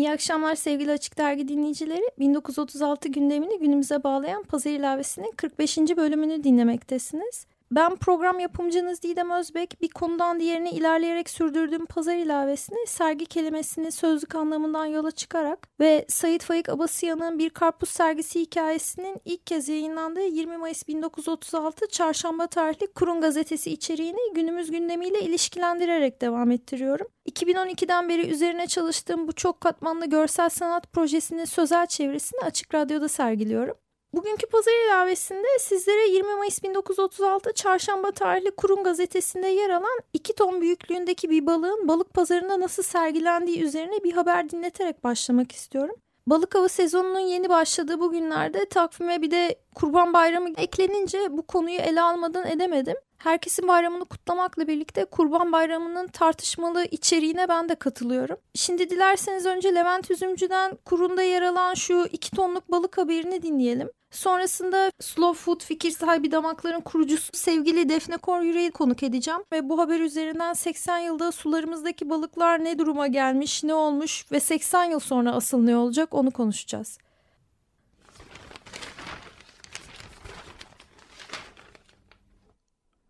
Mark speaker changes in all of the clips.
Speaker 1: İyi akşamlar sevgili Açık Dergi dinleyicileri. 1936 gündemini günümüze bağlayan Pazar ilavesinin 45. bölümünü dinlemektesiniz. Ben program yapımcınız Didem Özbek. Bir konudan diğerine ilerleyerek sürdürdüğüm pazar ilavesini sergi kelimesini sözlük anlamından yola çıkarak ve Sayit Faik Abasıyan'ın Bir Karpuz sergisi hikayesinin ilk kez yayınlandığı 20 Mayıs 1936 Çarşamba tarihli Kurun gazetesi içeriğini günümüz gündemiyle ilişkilendirerek devam ettiriyorum. 2012'den beri üzerine çalıştığım bu çok katmanlı görsel sanat projesinin sözel çevirisini Açık Radyo'da sergiliyorum. Bugünkü pazar ilavesinde sizlere 20 Mayıs 1936 Çarşamba tarihli Kurum gazetesinde yer alan 2 ton büyüklüğündeki bir balığın balık pazarında nasıl sergilendiği üzerine bir haber dinleterek başlamak istiyorum. Balık avı sezonunun yeni başladığı bu günlerde takvime bir de Kurban Bayramı eklenince bu konuyu ele almadan edemedim. Herkesin bayramını kutlamakla birlikte Kurban Bayramı'nın tartışmalı içeriğine ben de katılıyorum. Şimdi dilerseniz önce Levent Üzümcü'den kurunda yer alan şu iki tonluk balık haberini dinleyelim. Sonrasında Slow Food fikir sahibi damakların kurucusu sevgili Defne Kor Yüreği konuk edeceğim. Ve bu haber üzerinden 80 yılda sularımızdaki balıklar ne duruma gelmiş, ne olmuş ve 80 yıl sonra asıl ne olacak onu konuşacağız.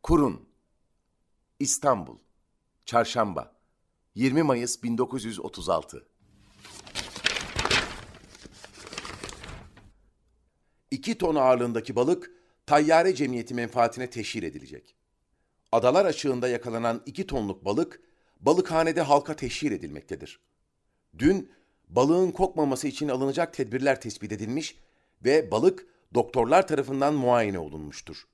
Speaker 2: Kurun İstanbul Çarşamba 20 Mayıs 1936 2 ton ağırlığındaki balık tayyare cemiyeti menfaatine teşhir edilecek. Adalar açığında yakalanan 2 tonluk balık balıkhanede halka teşhir edilmektedir. Dün balığın kokmaması için alınacak tedbirler tespit edilmiş ve balık doktorlar tarafından muayene olunmuştur.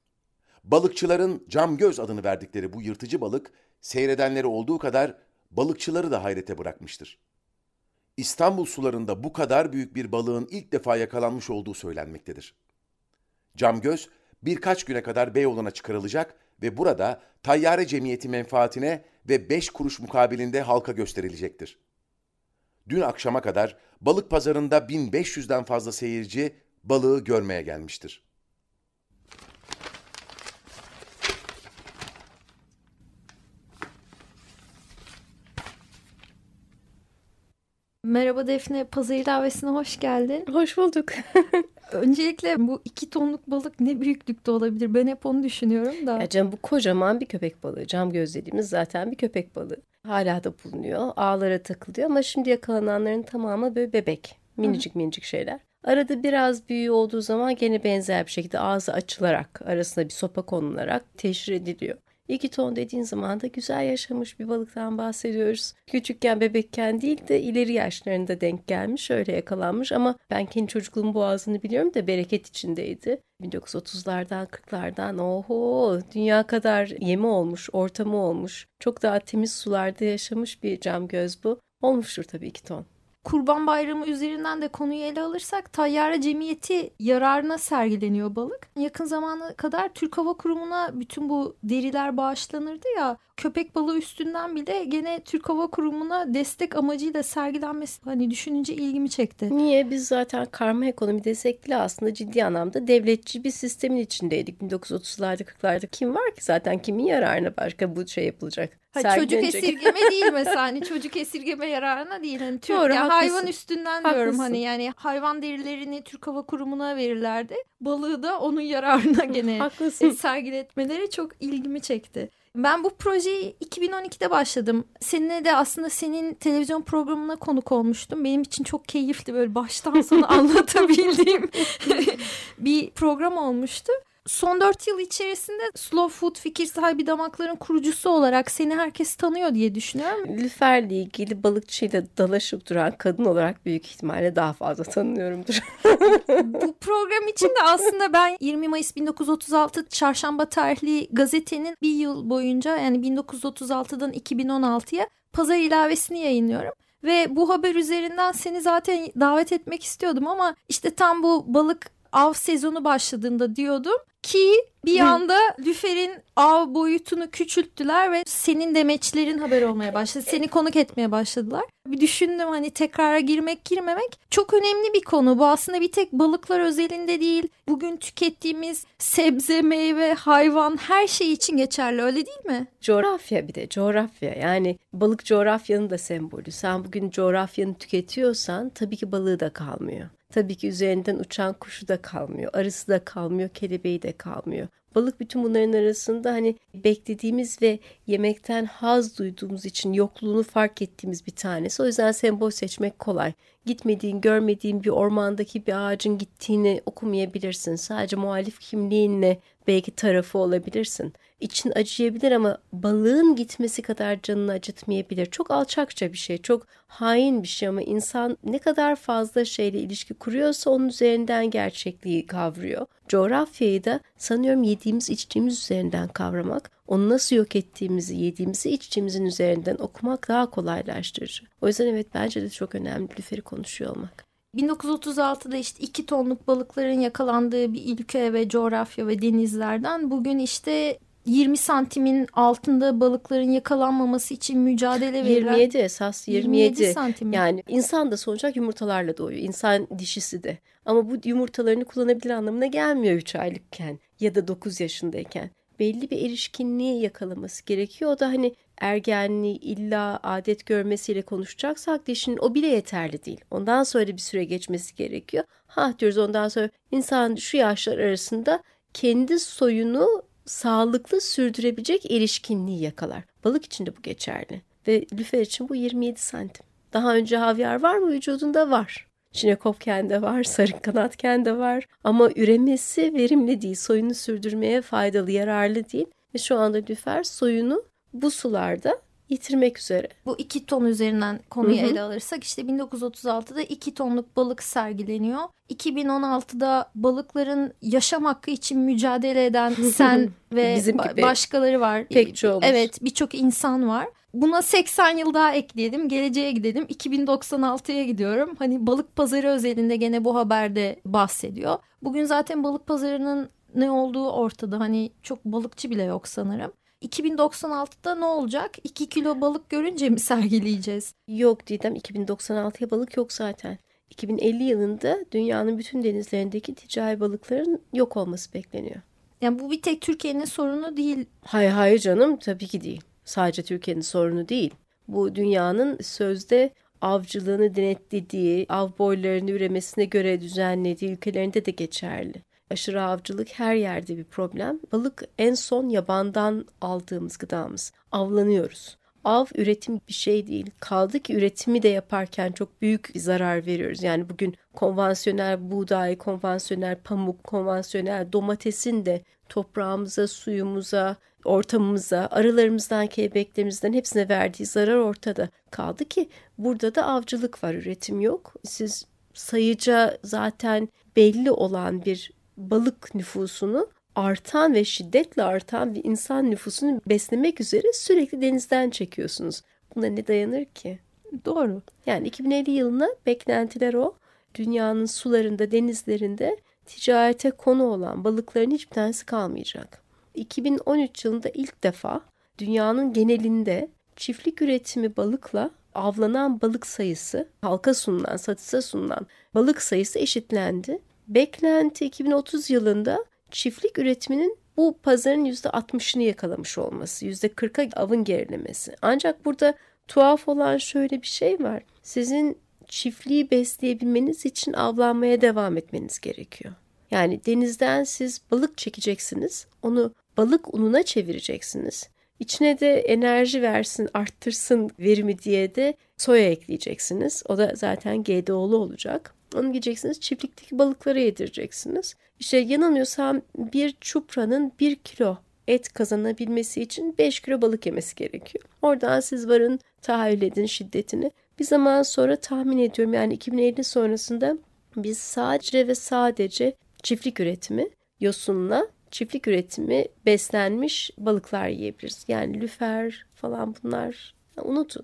Speaker 2: Balıkçıların cam göz adını verdikleri bu yırtıcı balık seyredenleri olduğu kadar balıkçıları da hayrete bırakmıştır. İstanbul sularında bu kadar büyük bir balığın ilk defa yakalanmış olduğu söylenmektedir. Camgöz birkaç güne kadar Beyoğlu'na çıkarılacak ve burada tayyare cemiyeti menfaatine ve 5 kuruş mukabilinde halka gösterilecektir. Dün akşama kadar balık pazarında 1500'den fazla seyirci balığı görmeye gelmiştir.
Speaker 1: Merhaba Defne, pazar ilavesine hoş geldin.
Speaker 3: Hoş bulduk.
Speaker 1: Öncelikle bu iki tonluk balık ne büyüklükte olabilir? Ben hep onu düşünüyorum da.
Speaker 3: Ya canım bu kocaman bir köpek balığı. Cam göz dediğimiz zaten bir köpek balığı. Hala da bulunuyor. Ağlara takılıyor ama şimdi yakalananların tamamı böyle bebek. Minicik Hı. minicik şeyler. Arada biraz büyüğü olduğu zaman gene benzer bir şekilde ağzı açılarak arasına bir sopa konularak teşhir ediliyor. İki ton dediğin zaman da güzel yaşamış bir balıktan bahsediyoruz. Küçükken bebekken değil de ileri yaşlarında denk gelmiş öyle yakalanmış ama ben kendi çocukluğum boğazını biliyorum da bereket içindeydi. 1930'lardan 40'lardan oho dünya kadar yemi olmuş ortamı olmuş çok daha temiz sularda yaşamış bir cam göz bu. Olmuştur tabii iki ton.
Speaker 1: Kurban Bayramı üzerinden de konuyu ele alırsak Tayyare Cemiyeti yararına sergileniyor balık. Yakın zamana kadar Türk Hava Kurumu'na bütün bu deriler bağışlanırdı ya köpek balığı üstünden bile gene Türk Hava Kurumu'na destek amacıyla sergilenmesi hani düşününce ilgimi çekti.
Speaker 3: Niye? Biz zaten karma ekonomi desek bile aslında ciddi anlamda devletçi bir sistemin içindeydik. 1930'larda 40'larda kim var ki zaten kimin yararına başka bu şey yapılacak?
Speaker 1: Ha, çocuk esirgeme değil mesela hani çocuk esirgeme yararına değil hani Türk Doğru, yani hayvan üstünden haklısın. diyorum hani yani hayvan derilerini Türk Hava Kurumu'na verirlerdi balığı da onun yararına gene e, sergiletmeleri çok ilgimi çekti. Ben bu projeyi 2012'de başladım. Seninle de aslında senin televizyon programına konuk olmuştum. Benim için çok keyifli böyle baştan sona anlatabildiğim bir program olmuştu son dört yıl içerisinde Slow Food fikir sahibi damakların kurucusu olarak seni herkes tanıyor diye düşünüyorum.
Speaker 3: Lüfer'le ilgili balıkçıyla dalaşıp duran kadın olarak büyük ihtimalle daha fazla tanınıyorumdur.
Speaker 1: Bu program için de aslında ben 20 Mayıs 1936 çarşamba tarihli gazetenin bir yıl boyunca yani 1936'dan 2016'ya pazar ilavesini yayınlıyorum. ve bu haber üzerinden seni zaten davet etmek istiyordum ama işte tam bu balık av sezonu başladığında diyordum ki bir anda Lüfer'in av boyutunu küçülttüler ve senin demeçlerin haber olmaya başladı. Seni konuk etmeye başladılar. Bir düşündüm hani tekrara girmek girmemek çok önemli bir konu. Bu aslında bir tek balıklar özelinde değil. Bugün tükettiğimiz sebze, meyve, hayvan her şey için geçerli öyle değil mi?
Speaker 3: Coğrafya bir de coğrafya yani balık coğrafyanın da sembolü. Sen bugün coğrafyanı tüketiyorsan tabii ki balığı da kalmıyor. Tabii ki üzerinden uçan kuşu da kalmıyor, arısı da kalmıyor, kelebeği de kalmıyor. Balık bütün bunların arasında hani beklediğimiz ve yemekten haz duyduğumuz için yokluğunu fark ettiğimiz bir tanesi. O yüzden sembol seçmek kolay. Gitmediğin, görmediğin bir ormandaki bir ağacın gittiğini okumayabilirsin. Sadece muhalif kimliğinle belki tarafı olabilirsin. İçin acıyabilir ama balığın gitmesi kadar canını acıtmayabilir. Çok alçakça bir şey, çok hain bir şey ama insan ne kadar fazla şeyle ilişki kuruyorsa onun üzerinden gerçekliği kavruyor. Coğrafyayı da sanıyorum yediğimiz içtiğimiz üzerinden kavramak, onu nasıl yok ettiğimizi, yediğimizi içtiğimizin üzerinden okumak daha kolaylaştırıcı. O yüzden evet bence de çok önemli lüferi konuşuyor olmak.
Speaker 1: 1936'da işte 2 tonluk balıkların yakalandığı bir ülke ve coğrafya ve denizlerden bugün işte 20 santimin altında balıkların yakalanmaması için mücadele verilen
Speaker 3: 27 esas 27.
Speaker 1: 27 santim.
Speaker 3: Yani insan da sonuçta yumurtalarla doğuyor. İnsan dişisi de. Ama bu yumurtalarını kullanabilir anlamına gelmiyor 3 aylıkken ya da 9 yaşındayken. Belli bir erişkinliği yakalaması gerekiyor. O da hani ergenliği illa adet görmesiyle konuşacaksak dişinin o bile yeterli değil. Ondan sonra bir süre geçmesi gerekiyor. Ha diyoruz ondan sonra insan şu yaşlar arasında kendi soyunu sağlıklı sürdürebilecek erişkinliği yakalar. Balık için de bu geçerli. Ve lüfer için bu 27 santim. Daha önce havyar var mı vücudunda? Var. Çinekopken de var, sarıkanatken de var. Ama üremesi verimli değil. Soyunu sürdürmeye faydalı, yararlı değil. Ve şu anda lüfer soyunu bu sularda yitirmek üzere.
Speaker 1: Bu 2 ton üzerinden konuyu
Speaker 3: Hı hı.
Speaker 1: ele alırsak işte 1936'da 2 tonluk balık sergileniyor. 2016'da balıkların yaşam hakkı için mücadele eden sen ve
Speaker 3: Bizim gibi.
Speaker 1: başkaları var.
Speaker 3: Pek çoğumuz.
Speaker 1: Evet birçok insan var. Buna 80 yıl daha ekleyelim. Geleceğe gidelim. 2096'ya gidiyorum. Hani balık pazarı özelinde gene bu haberde bahsediyor. Bugün zaten balık pazarının ne olduğu ortada. Hani çok balıkçı bile yok sanırım. 2096'da ne olacak? 2 kilo balık görünce mi sergileyeceğiz?
Speaker 3: Yok Didem 2096'ya balık yok zaten. 2050 yılında dünyanın bütün denizlerindeki ticari balıkların yok olması bekleniyor.
Speaker 1: Yani bu bir tek Türkiye'nin sorunu değil.
Speaker 3: Hayır hayır canım tabii ki değil. Sadece Türkiye'nin sorunu değil. Bu dünyanın sözde avcılığını denetlediği, av boylarını üremesine göre düzenlediği ülkelerinde de geçerli. Aşırı avcılık her yerde bir problem. Balık en son yabandan aldığımız gıdamız. Avlanıyoruz. Av üretim bir şey değil. Kaldı ki üretimi de yaparken çok büyük bir zarar veriyoruz. Yani bugün konvansiyonel buğday, konvansiyonel pamuk, konvansiyonel domatesin de toprağımıza, suyumuza, ortamımıza, arılarımızdan, kelebeklerimizden hepsine verdiği zarar ortada. Kaldı ki burada da avcılık var, üretim yok. Siz sayıca zaten belli olan bir balık nüfusunu artan ve şiddetle artan bir insan nüfusunu beslemek üzere sürekli denizden çekiyorsunuz. Buna ne dayanır ki?
Speaker 1: Doğru.
Speaker 3: Yani 2050 yılına beklentiler o. Dünyanın sularında, denizlerinde ticarete konu olan balıkların hiçbir tanesi kalmayacak. 2013 yılında ilk defa dünyanın genelinde çiftlik üretimi balıkla avlanan balık sayısı, halka sunulan, satışa sunulan balık sayısı eşitlendi. Beklenti 2030 yılında çiftlik üretiminin bu pazarın %60'ını yakalamış olması, %40'a avın gerilemesi. Ancak burada tuhaf olan şöyle bir şey var. Sizin çiftliği besleyebilmeniz için avlanmaya devam etmeniz gerekiyor. Yani denizden siz balık çekeceksiniz, onu balık ununa çevireceksiniz. İçine de enerji versin, arttırsın verimi diye de soya ekleyeceksiniz. O da zaten GDO'lu olacak. Onu gideceksiniz çiftlikteki balıklara yedireceksiniz. İşte yanılmıyorsam bir çupranın bir kilo et kazanabilmesi için 5 kilo balık yemesi gerekiyor. Oradan siz varın tahayyül edin şiddetini. Bir zaman sonra tahmin ediyorum yani 2050 sonrasında biz sadece ve sadece çiftlik üretimi yosunla çiftlik üretimi beslenmiş balıklar yiyebiliriz. Yani lüfer falan bunlar unutun.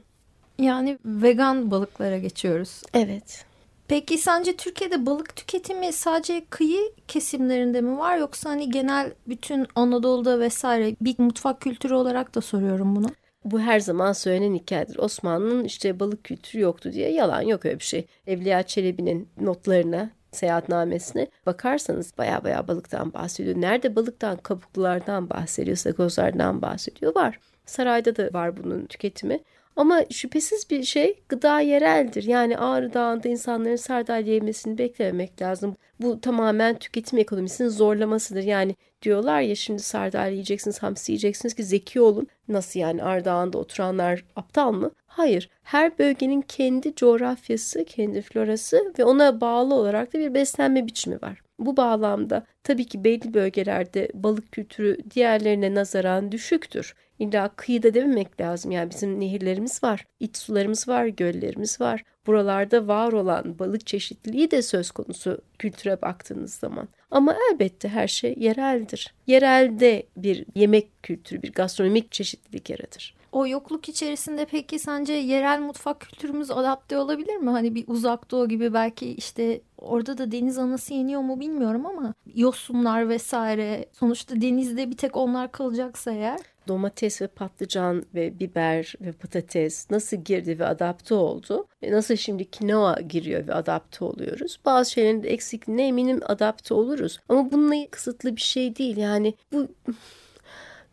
Speaker 1: Yani vegan balıklara geçiyoruz.
Speaker 3: Evet.
Speaker 1: Peki sence Türkiye'de balık tüketimi sadece kıyı kesimlerinde mi var yoksa hani genel bütün Anadolu'da vesaire bir mutfak kültürü olarak da soruyorum bunu.
Speaker 3: Bu her zaman söylenen hikayedir. Osmanlı'nın işte balık kültürü yoktu diye yalan yok öyle bir şey. Evliya Çelebi'nin notlarına seyahatnamesine bakarsanız baya baya balıktan bahsediyor. Nerede balıktan, kabuklulardan bahsediyor, sakozlardan bahsediyor var. Sarayda da var bunun tüketimi. Ama şüphesiz bir şey gıda yereldir. Yani Ağrı Dağı'nda insanların sardalya yemesini beklememek lazım. Bu tamamen tüketim ekonomisinin zorlamasıdır. Yani diyorlar ya şimdi sardalya yiyeceksiniz, hamsi yiyeceksiniz ki zeki olun. Nasıl yani Ağrı Dağı'nda oturanlar aptal mı? Hayır. Her bölgenin kendi coğrafyası, kendi florası ve ona bağlı olarak da bir beslenme biçimi var. Bu bağlamda tabii ki belli bölgelerde balık kültürü diğerlerine nazaran düşüktür. İlla kıyıda dememek lazım. Yani bizim nehirlerimiz var, iç sularımız var, göllerimiz var. Buralarda var olan balık çeşitliliği de söz konusu kültüre baktığınız zaman. Ama elbette her şey yereldir. Yerelde bir yemek kültürü, bir gastronomik çeşitlilik yaratır.
Speaker 1: O yokluk içerisinde peki sence yerel mutfak kültürümüz adapte olabilir mi? Hani bir uzak doğu gibi belki işte orada da deniz anası yeniyor mu bilmiyorum ama yosunlar vesaire sonuçta denizde bir tek onlar kalacaksa eğer
Speaker 3: domates ve patlıcan ve biber ve patates nasıl girdi ve adapte oldu ve nasıl şimdi kinoa giriyor ve adapte oluyoruz. Bazı şeylerin eksikliğine eminim adapte oluruz. Ama bununla kısıtlı bir şey değil. Yani bu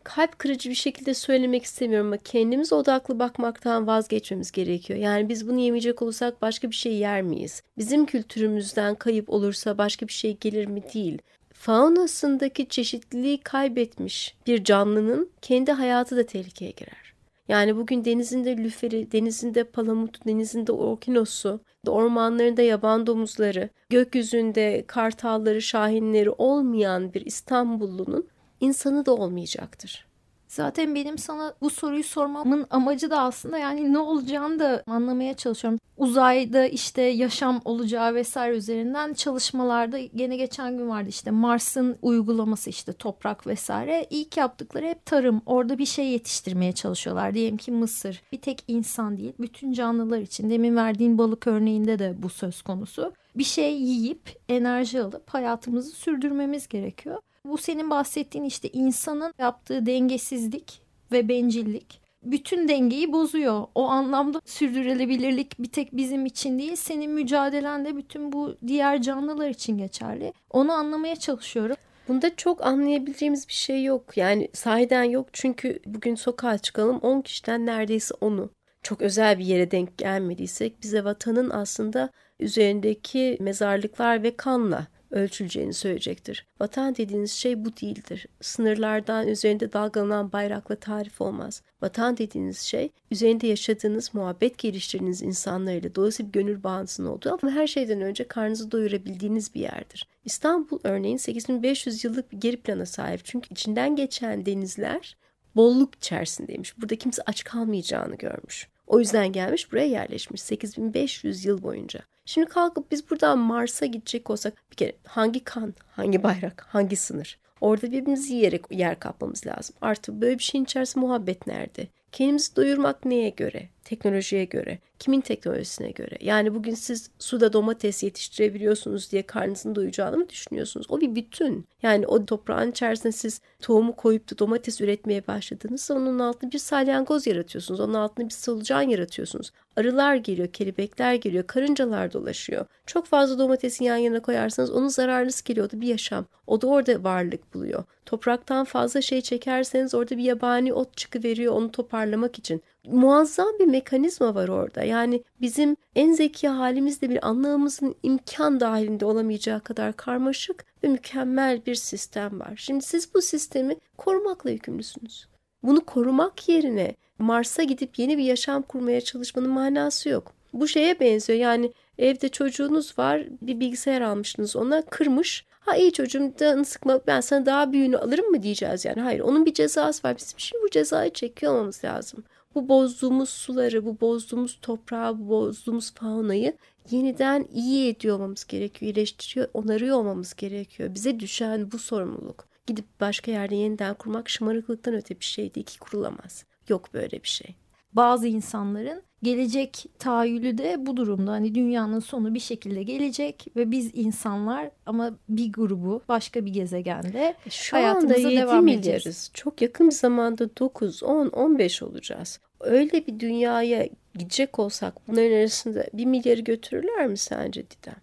Speaker 3: kalp kırıcı bir şekilde söylemek istemiyorum ama kendimiz odaklı bakmaktan vazgeçmemiz gerekiyor. Yani biz bunu yemeyecek olursak başka bir şey yer miyiz? Bizim kültürümüzden kayıp olursa başka bir şey gelir mi değil faunasındaki çeşitliliği kaybetmiş bir canlının kendi hayatı da tehlikeye girer. Yani bugün denizinde lüferi, denizinde palamut, denizinde orkinosu, ormanlarında yaban domuzları, gökyüzünde kartalları, şahinleri olmayan bir İstanbullunun insanı da olmayacaktır.
Speaker 1: Zaten benim sana bu soruyu sormamın amacı da aslında yani ne olacağını da anlamaya çalışıyorum. Uzayda işte yaşam olacağı vesaire üzerinden çalışmalarda gene geçen gün vardı işte Mars'ın uygulaması işte toprak vesaire. İlk yaptıkları hep tarım. Orada bir şey yetiştirmeye çalışıyorlar. Diyelim ki mısır. Bir tek insan değil bütün canlılar için. Demin verdiğin balık örneğinde de bu söz konusu. Bir şey yiyip enerji alıp hayatımızı sürdürmemiz gerekiyor. Bu senin bahsettiğin işte insanın yaptığı dengesizlik ve bencillik bütün dengeyi bozuyor. O anlamda sürdürülebilirlik bir tek bizim için değil, senin mücadelen de bütün bu diğer canlılar için geçerli. Onu anlamaya çalışıyorum.
Speaker 3: Bunda çok anlayabileceğimiz bir şey yok. Yani sahiden yok çünkü bugün sokağa çıkalım 10 kişiden neredeyse onu. Çok özel bir yere denk gelmediysek bize vatanın aslında üzerindeki mezarlıklar ve kanla ölçüleceğini söyleyecektir. Vatan dediğiniz şey bu değildir. Sınırlardan üzerinde dalgalanan bayrakla tarif olmaz. Vatan dediğiniz şey üzerinde yaşadığınız, muhabbet geliştirdiğiniz insanlarıyla dolayısıyla bir gönül bağınızın olduğu ama her şeyden önce karnınızı doyurabildiğiniz bir yerdir. İstanbul örneğin 8500 yıllık bir geri plana sahip. Çünkü içinden geçen denizler bolluk içerisindeymiş. Burada kimse aç kalmayacağını görmüş. O yüzden gelmiş buraya yerleşmiş 8500 yıl boyunca. Şimdi kalkıp biz buradan Mars'a gidecek olsak bir kere hangi kan, hangi bayrak, hangi sınır? Orada birbirimizi yiyerek yer kapmamız lazım. Artı böyle bir şeyin içerisinde muhabbet nerede? Kendimizi doyurmak neye göre? Teknolojiye göre. Kimin teknolojisine göre? Yani bugün siz suda domates yetiştirebiliyorsunuz diye karnınızın doyacağını mı düşünüyorsunuz? O bir bütün. Yani o toprağın içerisinde siz tohumu koyup da domates üretmeye başladığınızda onun altında bir salyangoz yaratıyorsunuz. Onun altında bir solucan yaratıyorsunuz. Arılar geliyor, kelebekler geliyor, karıncalar dolaşıyor. Çok fazla domatesin yan yana koyarsanız onun zararlısı geliyor. O da bir yaşam. O da orada varlık buluyor. Topraktan fazla şey çekerseniz orada bir yabani ot çıkıveriyor onu toparlamak için. Muazzam bir mekanizma var orada. Yani bizim en zeki halimizde bir anlamamızın imkan dahilinde olamayacağı kadar karmaşık ve mükemmel bir sistem var. Şimdi siz bu sistemi korumakla yükümlüsünüz. Bunu korumak yerine Mars'a gidip yeni bir yaşam kurmaya çalışmanın manası yok. Bu şeye benziyor yani evde çocuğunuz var bir bilgisayar almışsınız ona kırmış. Ha iyi çocuğum canını sıkma ben sana daha büyüğünü alırım mı diyeceğiz yani. Hayır onun bir cezası var. Bizim şimdi bu cezayı çekiyor olmamız lazım. Bu bozduğumuz suları, bu bozduğumuz toprağı, bu bozduğumuz faunayı yeniden iyi ediyor olmamız gerekiyor. iyileştiriyor, onarıyor olmamız gerekiyor. Bize düşen bu sorumluluk. Gidip başka yerde yeniden kurmak şımarıklıktan öte bir şey değil ki kurulamaz. Yok böyle bir şey.
Speaker 1: Bazı insanların gelecek tahayyülü de bu durumda. Hani dünyanın sonu bir şekilde gelecek ve biz insanlar ama bir grubu başka bir gezegende
Speaker 3: Şu
Speaker 1: hayatımıza
Speaker 3: anda 7
Speaker 1: devam
Speaker 3: milyarız.
Speaker 1: edeceğiz.
Speaker 3: Çok yakın bir zamanda 9, 10, 15 olacağız. Öyle bir dünyaya gidecek olsak bunların arasında bir milyarı götürürler mi sence Didem?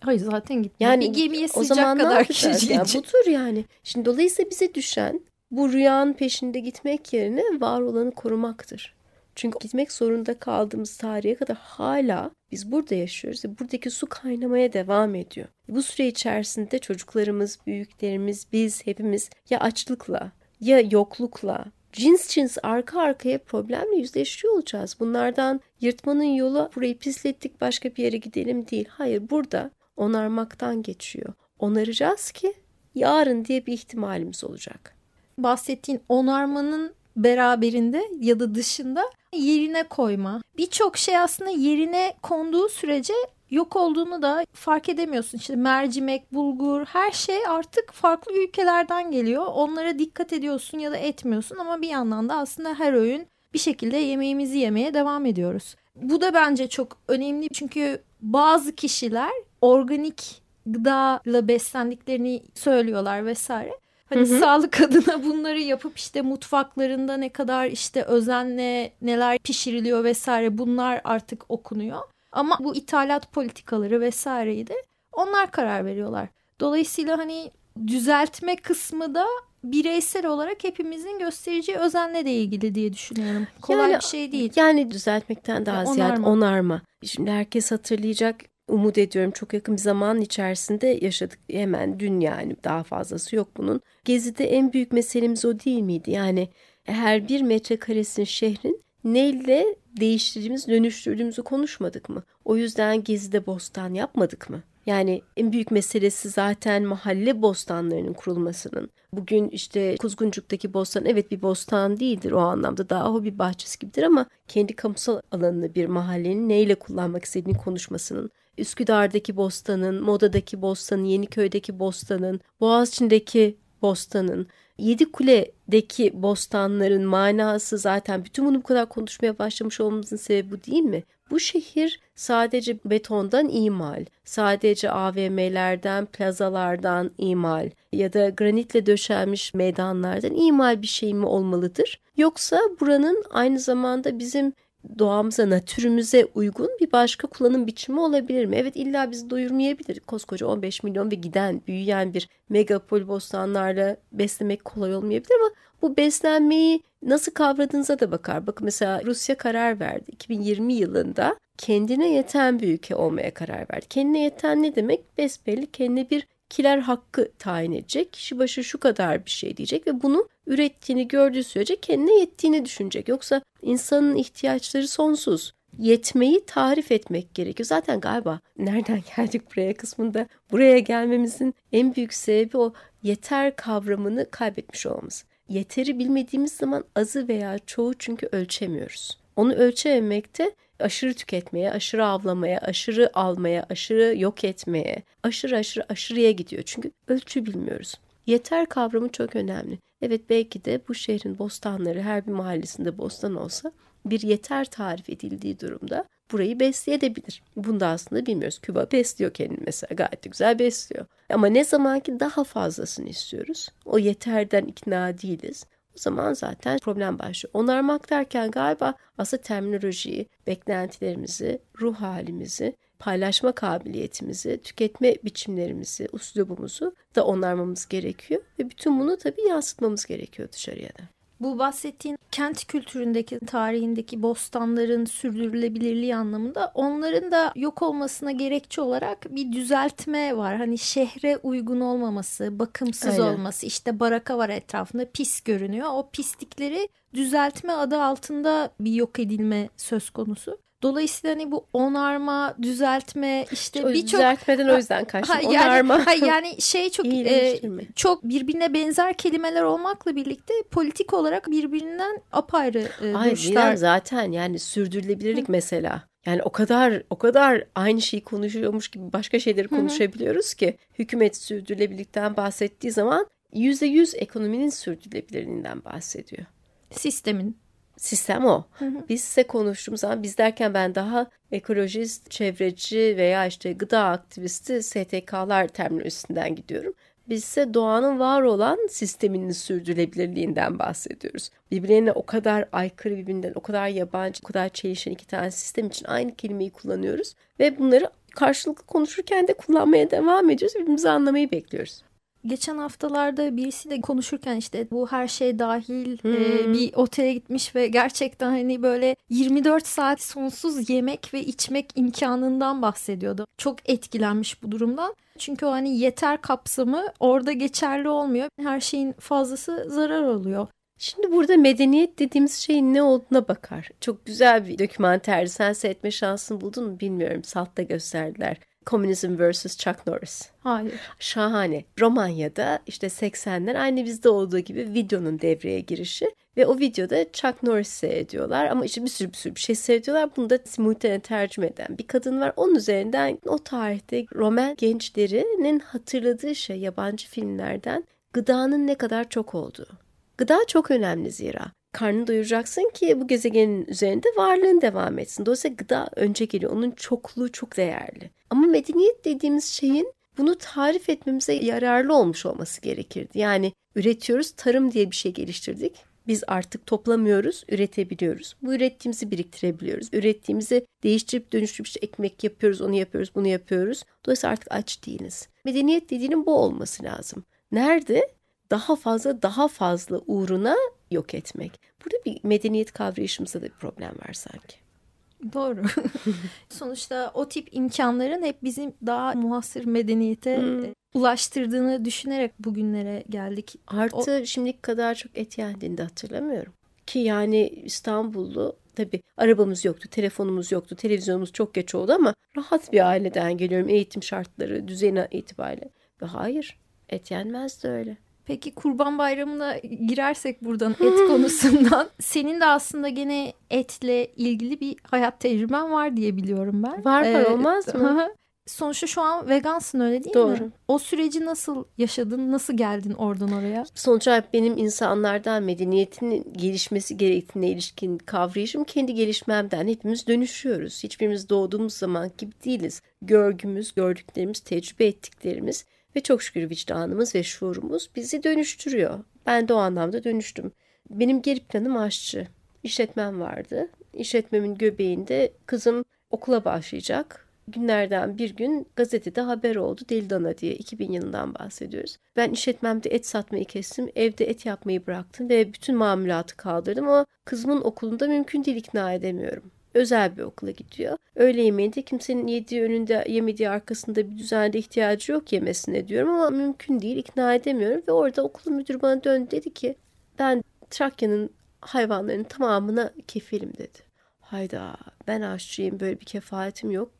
Speaker 1: Hayır zaten gitmiyor.
Speaker 3: Yani
Speaker 1: bir gemiye
Speaker 3: o zaman
Speaker 1: kadar kişi
Speaker 3: Yani
Speaker 1: gelecek.
Speaker 3: budur yani. Şimdi dolayısıyla bize düşen bu rüyanın peşinde gitmek yerine var olanı korumaktır. Çünkü gitmek zorunda kaldığımız tarihe kadar hala biz burada yaşıyoruz ve buradaki su kaynamaya devam ediyor. Bu süre içerisinde çocuklarımız, büyüklerimiz, biz hepimiz ya açlıkla ya yoklukla cins cins arka arkaya problemle yüzleşiyor olacağız. Bunlardan yırtmanın yolu burayı pislettik başka bir yere gidelim değil. Hayır burada onarmaktan geçiyor. Onaracağız ki yarın diye bir ihtimalimiz olacak.
Speaker 1: bahsettiğin onarmanın beraberinde ya da dışında yerine koyma. Birçok şey aslında yerine konduğu sürece yok olduğunu da fark edemiyorsun. İşte mercimek, bulgur her şey artık farklı ülkelerden geliyor. Onlara dikkat ediyorsun ya da etmiyorsun ama bir yandan da aslında her öğün bir şekilde yemeğimizi yemeye devam ediyoruz. Bu da bence çok önemli çünkü bazı kişiler organik gıdayla beslendiklerini söylüyorlar vesaire. Hani
Speaker 3: Hı hı.
Speaker 1: sağlık adına bunları yapıp işte mutfaklarında ne kadar işte özenle neler pişiriliyor vesaire bunlar artık okunuyor. Ama bu ithalat politikaları vesaireyi de onlar karar veriyorlar. Dolayısıyla hani düzeltme kısmı da bireysel olarak hepimizin göstereceği özenle de ilgili diye düşünüyorum. Kolay
Speaker 3: Yani-
Speaker 1: bir şey değil.
Speaker 3: Yani düzeltmekten daha
Speaker 1: Ya,
Speaker 3: ziyade
Speaker 1: onarma.
Speaker 3: onarma. Şimdi herkes hatırlayacak umut ediyorum çok yakın bir zaman içerisinde yaşadık hemen dün yani daha fazlası yok bunun. Gezi'de en büyük meselemiz o değil miydi? Yani her bir metrekaresinin şehrin neyle değiştirdiğimiz, dönüştürdüğümüzü konuşmadık mı? O yüzden Gezi'de bostan yapmadık mı? Yani en büyük meselesi zaten mahalle bostanlarının kurulmasının. Bugün işte Kuzguncuk'taki bostan evet bir bostan değildir o anlamda daha hobi bahçesi gibidir ama kendi kamusal alanını bir mahallenin neyle kullanmak istediğini konuşmasının. Üsküdar'daki bostanın, Moda'daki bostanın, Yeniköy'deki bostanın, Boğaziçi'ndeki bostanın, Yedikule'deki bostanların manası zaten bütün bunu bu kadar konuşmaya başlamış olmamızın sebebi bu değil mi? Bu şehir sadece betondan imal, sadece AVM'lerden, plazalardan imal ya da granitle döşenmiş meydanlardan imal bir şey mi olmalıdır? Yoksa buranın aynı zamanda bizim doğamıza, natürümüze uygun bir başka kullanım biçimi olabilir mi? Evet illa bizi doyurmayabilir. Koskoca 15 milyon ve giden, büyüyen bir megapol bostanlarla beslemek kolay olmayabilir ama bu beslenmeyi nasıl kavradığınıza da bakar. Bakın mesela Rusya karar verdi. 2020 yılında kendine yeten bir ülke olmaya karar verdi. Kendine yeten ne demek? Besbelli kendine bir kiler hakkı tayin edecek. Kişi başı şu kadar bir şey diyecek ve bunu ürettiğini gördüğü sürece kendine yettiğini düşünecek. Yoksa insanın ihtiyaçları sonsuz. Yetmeyi tarif etmek gerekiyor. Zaten galiba nereden geldik buraya kısmında buraya gelmemizin en büyük sebebi o yeter kavramını kaybetmiş olmamız. Yeteri bilmediğimiz zaman azı veya çoğu çünkü ölçemiyoruz. Onu ölçememekte aşırı tüketmeye, aşırı avlamaya, aşırı almaya, aşırı yok etmeye, aşırı aşırı aşırıya gidiyor. Çünkü ölçü bilmiyoruz. Yeter kavramı çok önemli. Evet belki de bu şehrin bostanları her bir mahallesinde bostan olsa bir yeter tarif edildiği durumda burayı besleyebilir. Bunu da aslında bilmiyoruz. Küba besliyor kendini mesela gayet güzel besliyor. Ama ne zaman ki daha fazlasını istiyoruz. O yeterden ikna değiliz. Zaman zaten problem başlıyor. Onarmak derken galiba aslında terminolojiyi, beklentilerimizi, ruh halimizi, paylaşma kabiliyetimizi, tüketme biçimlerimizi, uslubumuzu da onarmamız gerekiyor. Ve bütün bunu tabii yansıtmamız gerekiyor dışarıya da.
Speaker 1: Bu bahsettiğin kent kültüründeki, tarihindeki bostanların sürdürülebilirliği anlamında onların da yok olmasına gerekçe olarak bir düzeltme var. Hani şehre uygun olmaması, bakımsız
Speaker 3: Aynen.
Speaker 1: olması, işte baraka var etrafında pis görünüyor. O pislikleri düzeltme adı altında bir yok edilme söz konusu. Dolayısıyla hani bu onarma, düzeltme işte birçok
Speaker 3: düzeltmeden o yüzden kaçtım.
Speaker 1: Ha,
Speaker 3: Onarma.
Speaker 1: Yani, ha, yani şey çok e, çok birbirine benzer kelimeler olmakla birlikte politik olarak birbirinden apayrı e,
Speaker 3: Ay. Didem zaten yani sürdürülebilirlik mesela. Yani o kadar o kadar aynı şeyi konuşuyormuş gibi başka şeyleri konuşabiliyoruz ki hükümet sürdürülebilirlikten bahsettiği zaman yüzde yüz ekonominin sürdürülebilirliğinden bahsediyor.
Speaker 1: Sistemin.
Speaker 3: Sistem o. Biz size konuştuğumuz zaman biz derken ben daha ekolojist, çevreci veya işte gıda aktivisti STK'lar terminolojisinden gidiyorum. Biz ise doğanın var olan sisteminin sürdürülebilirliğinden bahsediyoruz. Birbirlerine o kadar aykırı birbirinden, o kadar yabancı, o kadar çelişen iki tane sistem için aynı kelimeyi kullanıyoruz. Ve bunları karşılıklı konuşurken de kullanmaya devam ediyoruz. Birbirimizi anlamayı bekliyoruz.
Speaker 1: Geçen haftalarda birisiyle konuşurken işte bu her şey dahil
Speaker 3: Hmm.
Speaker 1: e, bir otele gitmiş ve gerçekten hani böyle 24 saat sonsuz yemek ve içmek imkanından bahsediyordu. Çok etkilenmiş bu durumdan. Çünkü o hani yeter kapsamı orada geçerli olmuyor. Her şeyin fazlası zarar oluyor.
Speaker 3: Şimdi burada medeniyet dediğimiz şeyin ne olduğuna bakar. Çok güzel bir dokümanterdi. Sen seyretme şansını buldun mu bilmiyorum. Salt'ta gösterdiler. Communism vs. Chuck Norris.
Speaker 1: Hayır.
Speaker 3: Şahane. Romanya'da işte 80'ler aynı bizde olduğu gibi videonun devreye girişi ve o videoda Chuck Norris seyrediyorlar ama işte bir sürü bir sürü bir şey seyrediyorlar. Bunu da simultane tercüme eden bir kadın var. Onun üzerinden o tarihte Roman gençlerinin hatırladığı şey yabancı filmlerden gıdanın ne kadar çok olduğu. Gıda çok önemli zira. Karnını doyuracaksın ki bu gezegenin üzerinde varlığın devam etsin. Dolayısıyla gıda önce geliyor. Onun çokluğu çok değerli. Ama medeniyet dediğimiz şeyin bunu tarif etmemize yararlı olmuş olması gerekirdi. Yani üretiyoruz, tarım diye bir şey geliştirdik. Biz artık toplamıyoruz, üretebiliyoruz. Bu ürettiğimizi biriktirebiliyoruz. Ürettiğimizi değiştirip dönüştürüp işte ekmek yapıyoruz, onu yapıyoruz, bunu yapıyoruz. Dolayısıyla artık aç değiliz. Medeniyet dediğinin bu olması lazım. Nerede? Daha fazla, daha fazla uğruna yok etmek. Burada bir medeniyet kavrayışımızda da bir problem var sanki.
Speaker 1: Doğru. Sonuçta o tip imkanların hep bizim daha muhasır medeniyete
Speaker 3: Hmm.
Speaker 1: e, ulaştırdığını düşünerek bugünlere geldik.
Speaker 3: Artı şimdilik kadar çok et yendiğini hatırlamıyorum. Ki yani İstanbullu tabii arabamız yoktu, telefonumuz yoktu, televizyonumuz çok geç oldu ama rahat bir aileden geliyorum eğitim şartları, düzeni itibariyle. Ve hayır et yenmezdi öyle.
Speaker 1: Peki Kurban Bayramı'na girersek buradan et konusundan. Senin de aslında gene etle ilgili bir hayat tecrüben var diye biliyorum ben.
Speaker 3: Var var
Speaker 1: Ee,
Speaker 3: olmaz mı?
Speaker 1: Sonuçta şu an vegansın öyle değil
Speaker 3: Doğru.
Speaker 1: mi? O süreci nasıl yaşadın? Nasıl geldin oradan oraya?
Speaker 3: Sonuç olarak benim insanlardan medeniyetin gelişmesi gerektiğine ilişkin kavrayışım kendi gelişmemden. Hepimiz dönüşüyoruz. Hiçbirimiz doğduğumuz zaman gibi değiliz. Görgümüz, gördüklerimiz, tecrübe ettiklerimiz ve çok şükür vicdanımız ve şuurumuz bizi dönüştürüyor. Ben de o anlamda dönüştüm. Benim geri planım aşçı. İşletmem vardı. İşletmemin göbeğinde kızım okula başlayacak. Günlerden bir gün gazetede haber oldu Deli Dana diye 2000 yılından bahsediyoruz. Ben işletmemde et satmayı kestim, evde et yapmayı bıraktım ve bütün mamulatı kaldırdım ama kızımın okulunda mümkün değil ikna edemiyorum. Özel bir okula gidiyor. Öğle yemeğinde kimsenin yediği önünde yemediği arkasında bir düzende ihtiyacı yok yemesine diyorum ama mümkün değil ikna edemiyorum. Ve orada okulun müdürü bana döndü dedi ki ben Trakya'nın hayvanlarının tamamına kefilim dedi. Hayda ben aşçıyım böyle bir kefayetim yok.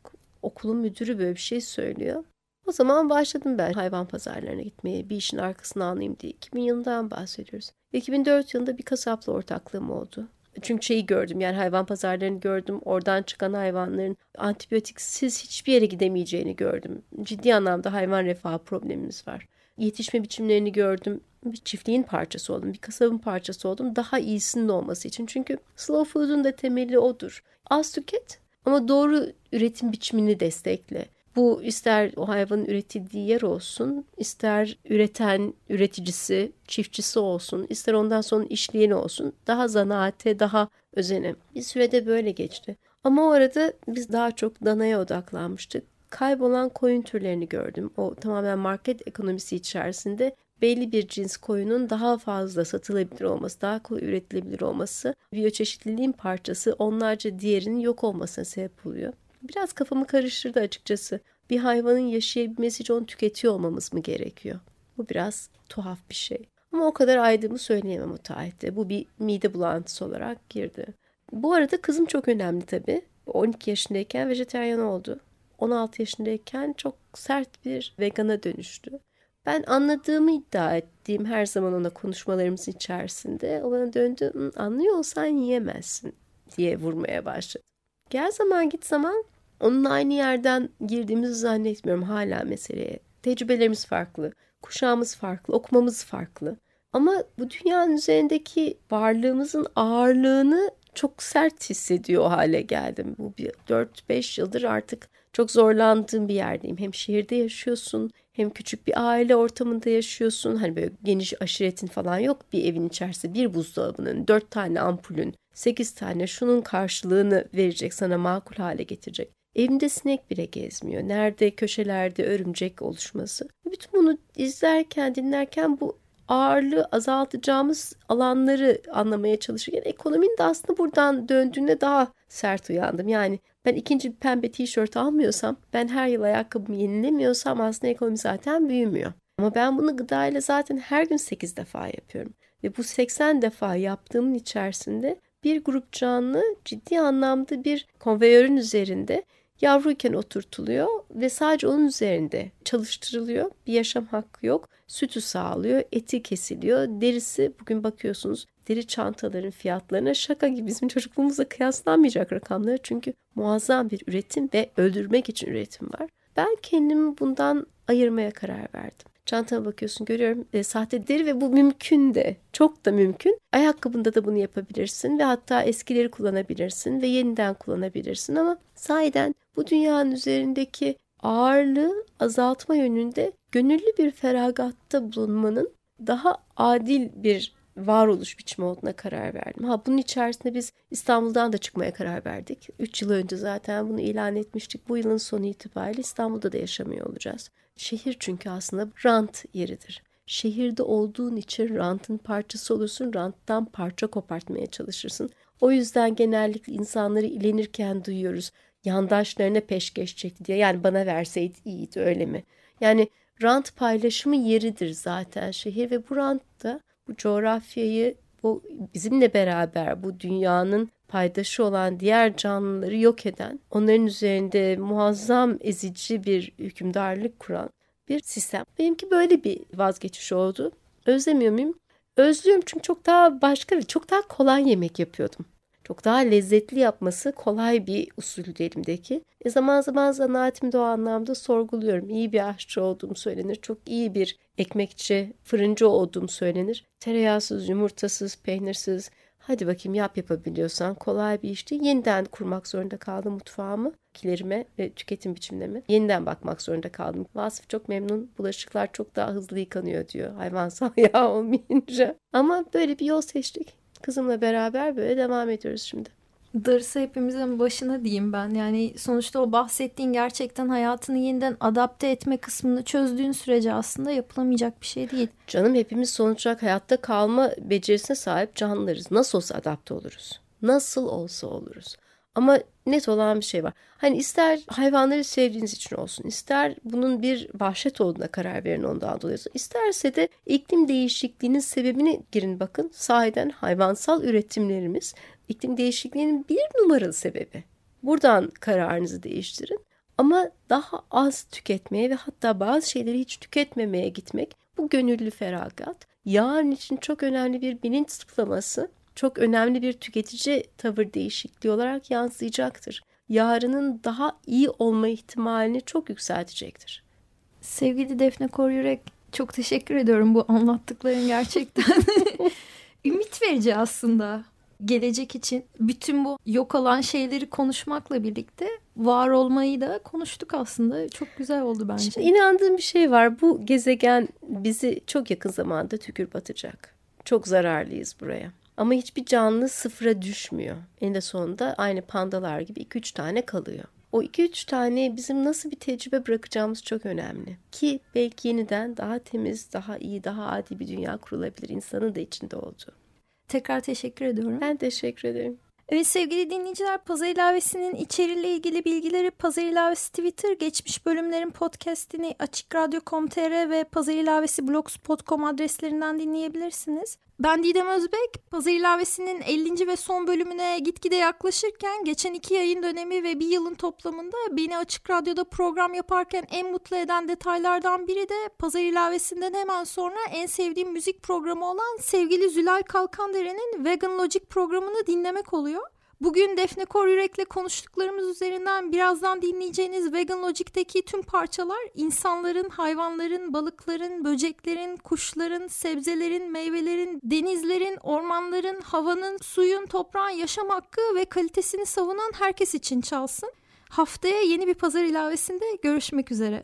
Speaker 3: Okulun müdürü böyle bir şey söylüyor. O zaman başladım ben hayvan pazarlarına gitmeye bir işin arkasını anlayayım diye. 2000 yılından bahsediyoruz. 2004 yılında bir kasapla ortaklığım oldu. Çünkü şeyi gördüm yani hayvan pazarlarını gördüm. Oradan çıkan hayvanların antibiyotiksiz hiçbir yere gidemeyeceğini gördüm. Ciddi anlamda hayvan refahı problemimiz var. Yetişme biçimlerini gördüm. Bir çiftliğin parçası oldum. Bir kasabın parçası oldum. Daha iyisinin olması için. Çünkü slow food'un da temeli odur. Az tüket ama doğru üretim biçimini destekle. Bu ister o hayvanın üretildiği yer olsun, ister üreten üreticisi, çiftçisi olsun, ister ondan sonra işleyeni olsun. Daha zanaate, daha özene. Bir sürede böyle geçti. Ama o arada biz daha çok danaya odaklanmıştık. Kaybolan koyun türlerini gördüm. O tamamen market ekonomisi içerisinde belli bir cins koyunun daha fazla satılabilir olması, daha kolay üretilebilir olması, biyoçeşitliliğin parçası onlarca diğerinin yok olmasına sebep oluyor. Biraz kafamı karıştırdı açıkçası. Bir hayvanın yaşayabilmesi için onu tüketiyor olmamız mı gerekiyor? Bu biraz tuhaf bir şey. Ama o kadar aydığımı söyleyemem o tarihte. Bu bir mide bulantısı olarak girdi. Bu arada kızım çok önemli tabii. 12 yaşındayken vejeteryan oldu. 16 yaşındayken çok sert bir vegana dönüştü. Ben anladığımı iddia ettiğim her zaman ona konuşmalarımız içerisinde o bana döndü anlıyor olsan yiyemezsin diye vurmaya başladı. Gel zaman git zaman onun aynı yerden girdiğimizi zannetmiyorum hala meseleye. Tecrübelerimiz farklı, kuşağımız farklı, okumamız farklı. Ama bu dünyanın üzerindeki varlığımızın ağırlığını çok sert hissediyor hale geldim. Bu 4-5 yıldır artık çok zorlandığım bir yerdeyim. Hem şehirde yaşıyorsun hem küçük bir aile ortamında yaşıyorsun. Hani böyle geniş aşiretin falan yok bir evin içerisinde. Bir buzdolabının, dört tane ampulün, sekiz tane şunun karşılığını verecek sana makul hale getirecek. Evinde sinek bile gezmiyor. Nerede köşelerde örümcek oluşması. Bütün bunu izlerken, dinlerken bu ağırlığı azaltacağımız alanları anlamaya çalışırken ekonominin de aslında buradan döndüğünde daha sert uyandım. Yani ben ikinci pembe tişört almıyorsam, ben her yıl ayakkabımı yenilemiyorsam aslında ekonomi zaten büyümüyor. Ama ben bunu gıdayla zaten her gün 8 defa yapıyorum. Ve bu 80 defa yaptığımın içerisinde bir grup canlı ciddi anlamda bir konveyörün üzerinde yavruyken oturtuluyor ve sadece onun üzerinde çalıştırılıyor. Bir yaşam hakkı yok. Sütü sağlıyor, eti kesiliyor, derisi bugün bakıyorsunuz deri çantaların fiyatlarına şaka gibi bizim çocukluğumuzla kıyaslanmayacak rakamları çünkü muazzam bir üretim ve öldürmek için üretim var. Ben kendimi bundan ayırmaya karar verdim. Çantama bakıyorsun görüyorum e, sahte deri ve bu mümkün de çok da mümkün. Ayakkabında da bunu yapabilirsin ve hatta eskileri kullanabilirsin ve yeniden kullanabilirsin ama sahiden bu dünyanın üzerindeki ağırlığı azaltma yönünde gönüllü bir feragatta bulunmanın daha adil bir varoluş biçimi olduğuna karar verdim. Ha bunun içerisinde biz İstanbul'dan da çıkmaya karar verdik. 3 yıl önce zaten bunu ilan etmiştik. Bu yılın sonu itibariyle İstanbul'da da yaşamıyor olacağız. Şehir çünkü aslında rant yeridir. Şehirde olduğun için rantın parçası olursun, ranttan parça kopartmaya çalışırsın. O yüzden genellikle insanları ilenirken duyuyoruz. Yandaşlarına peşkeş çekti diye. Yani bana verseydi iyiydi öyle mi? Yani rant paylaşımı yeridir zaten şehir ve bu rantta bu coğrafyayı bu bizimle beraber bu dünyanın paydaşı olan diğer canlıları yok eden, onların üzerinde muazzam ezici bir hükümdarlık kuran bir sistem. Benimki böyle bir vazgeçiş oldu. Özlemiyor muyum? Özlüyorum çünkü çok daha başka ve çok daha kolay yemek yapıyordum. Çok daha lezzetli yapması kolay bir usuldü elimdeki. E zaman zaman zanaatimi de o anlamda sorguluyorum. İyi bir aşçı olduğum söylenir. Çok iyi bir ekmekçi, fırıncı olduğum söylenir. Tereyağsız, yumurtasız, peynirsiz. Hadi bakayım yap yapabiliyorsan kolay bir işti. Yeniden kurmak zorunda kaldım mutfağımı, kilerime ve tüketim biçimlerime. Yeniden bakmak zorunda kaldım. Vasıf çok memnun. Bulaşıklar çok daha hızlı yıkanıyor diyor. Hayvansal yağ olmayınca. Ama böyle bir yol seçtik. Kızımla beraber böyle devam ediyoruz şimdi.
Speaker 1: Darısı hepimizin başına diyeyim ben. Yani sonuçta o bahsettiğin gerçekten hayatını yeniden adapte etme kısmını çözdüğün sürece aslında yapılamayacak bir şey değil.
Speaker 3: Canım hepimiz sonuç olarak hayatta kalma becerisine sahip canlılarız. Nasıl olsa adapte oluruz. Nasıl olsa oluruz. Ama net olan bir şey var. Hani ister hayvanları sevdiğiniz için olsun, ister bunun bir vahşet olduğuna karar verin ondan dolayı. İsterse de iklim değişikliğinin sebebini girin bakın. Sahiden hayvansal üretimlerimiz iklim değişikliğinin bir numaralı sebebi. Buradan kararınızı değiştirin. Ama daha az tüketmeye ve hatta bazı şeyleri hiç tüketmemeye gitmek bu gönüllü feragat. Yarın için çok önemli bir bilinç sıflaması çok önemli bir tüketici tavır değişikliği olarak yansıyacaktır. Yarının daha iyi olma ihtimalini çok yükseltecektir.
Speaker 1: Sevgili Defne Koryürek çok teşekkür ediyorum bu anlattıkların gerçekten. Ümit verici aslında gelecek için bütün bu yok olan şeyleri konuşmakla birlikte var olmayı da konuştuk aslında. Çok güzel oldu bence.
Speaker 3: Şimdi inandığım bir şey var. Bu gezegen bizi çok yakın zamanda tükür batacak. Çok zararlıyız buraya. Ama hiçbir canlı sıfıra düşmüyor. Eninde sonunda aynı pandalar gibi 2-3 tane kalıyor. O 2-3 tane bizim nasıl bir tecrübe bırakacağımız çok önemli. Ki belki yeniden daha temiz, daha iyi, daha adil bir dünya kurulabilir insanın da içinde olduğu.
Speaker 1: Tekrar teşekkür ediyorum.
Speaker 3: Ben teşekkür ederim.
Speaker 1: Evet sevgili dinleyiciler Pazar ilavesinin içeriğiyle ilgili bilgileri Pazar ilavesi Twitter, geçmiş bölümlerin podcastini açıkradyo.com.tr ve Pazar ilavesi blogspot.com adreslerinden dinleyebilirsiniz. Ben Didem Özbek, Pazar ilavesinin 50. ve son bölümüne gitgide yaklaşırken geçen iki yayın dönemi ve bir yılın toplamında beni Açık Radyo'da program yaparken en mutlu eden detaylardan biri de Pazar ilavesinden hemen sonra en sevdiğim müzik programı olan sevgili Zülal Kalkandere'nin Vegan Logic programını dinlemek oluyor. Bugün Defne Kor Yürek'le konuştuklarımız üzerinden birazdan dinleyeceğiniz Vegan Logic'teki tüm parçalar insanların, hayvanların, balıkların, böceklerin, kuşların, sebzelerin, meyvelerin, denizlerin, ormanların, havanın, suyun, toprağın yaşam hakkı ve kalitesini savunan herkes için çalsın. Haftaya yeni bir pazar ilavesinde görüşmek üzere.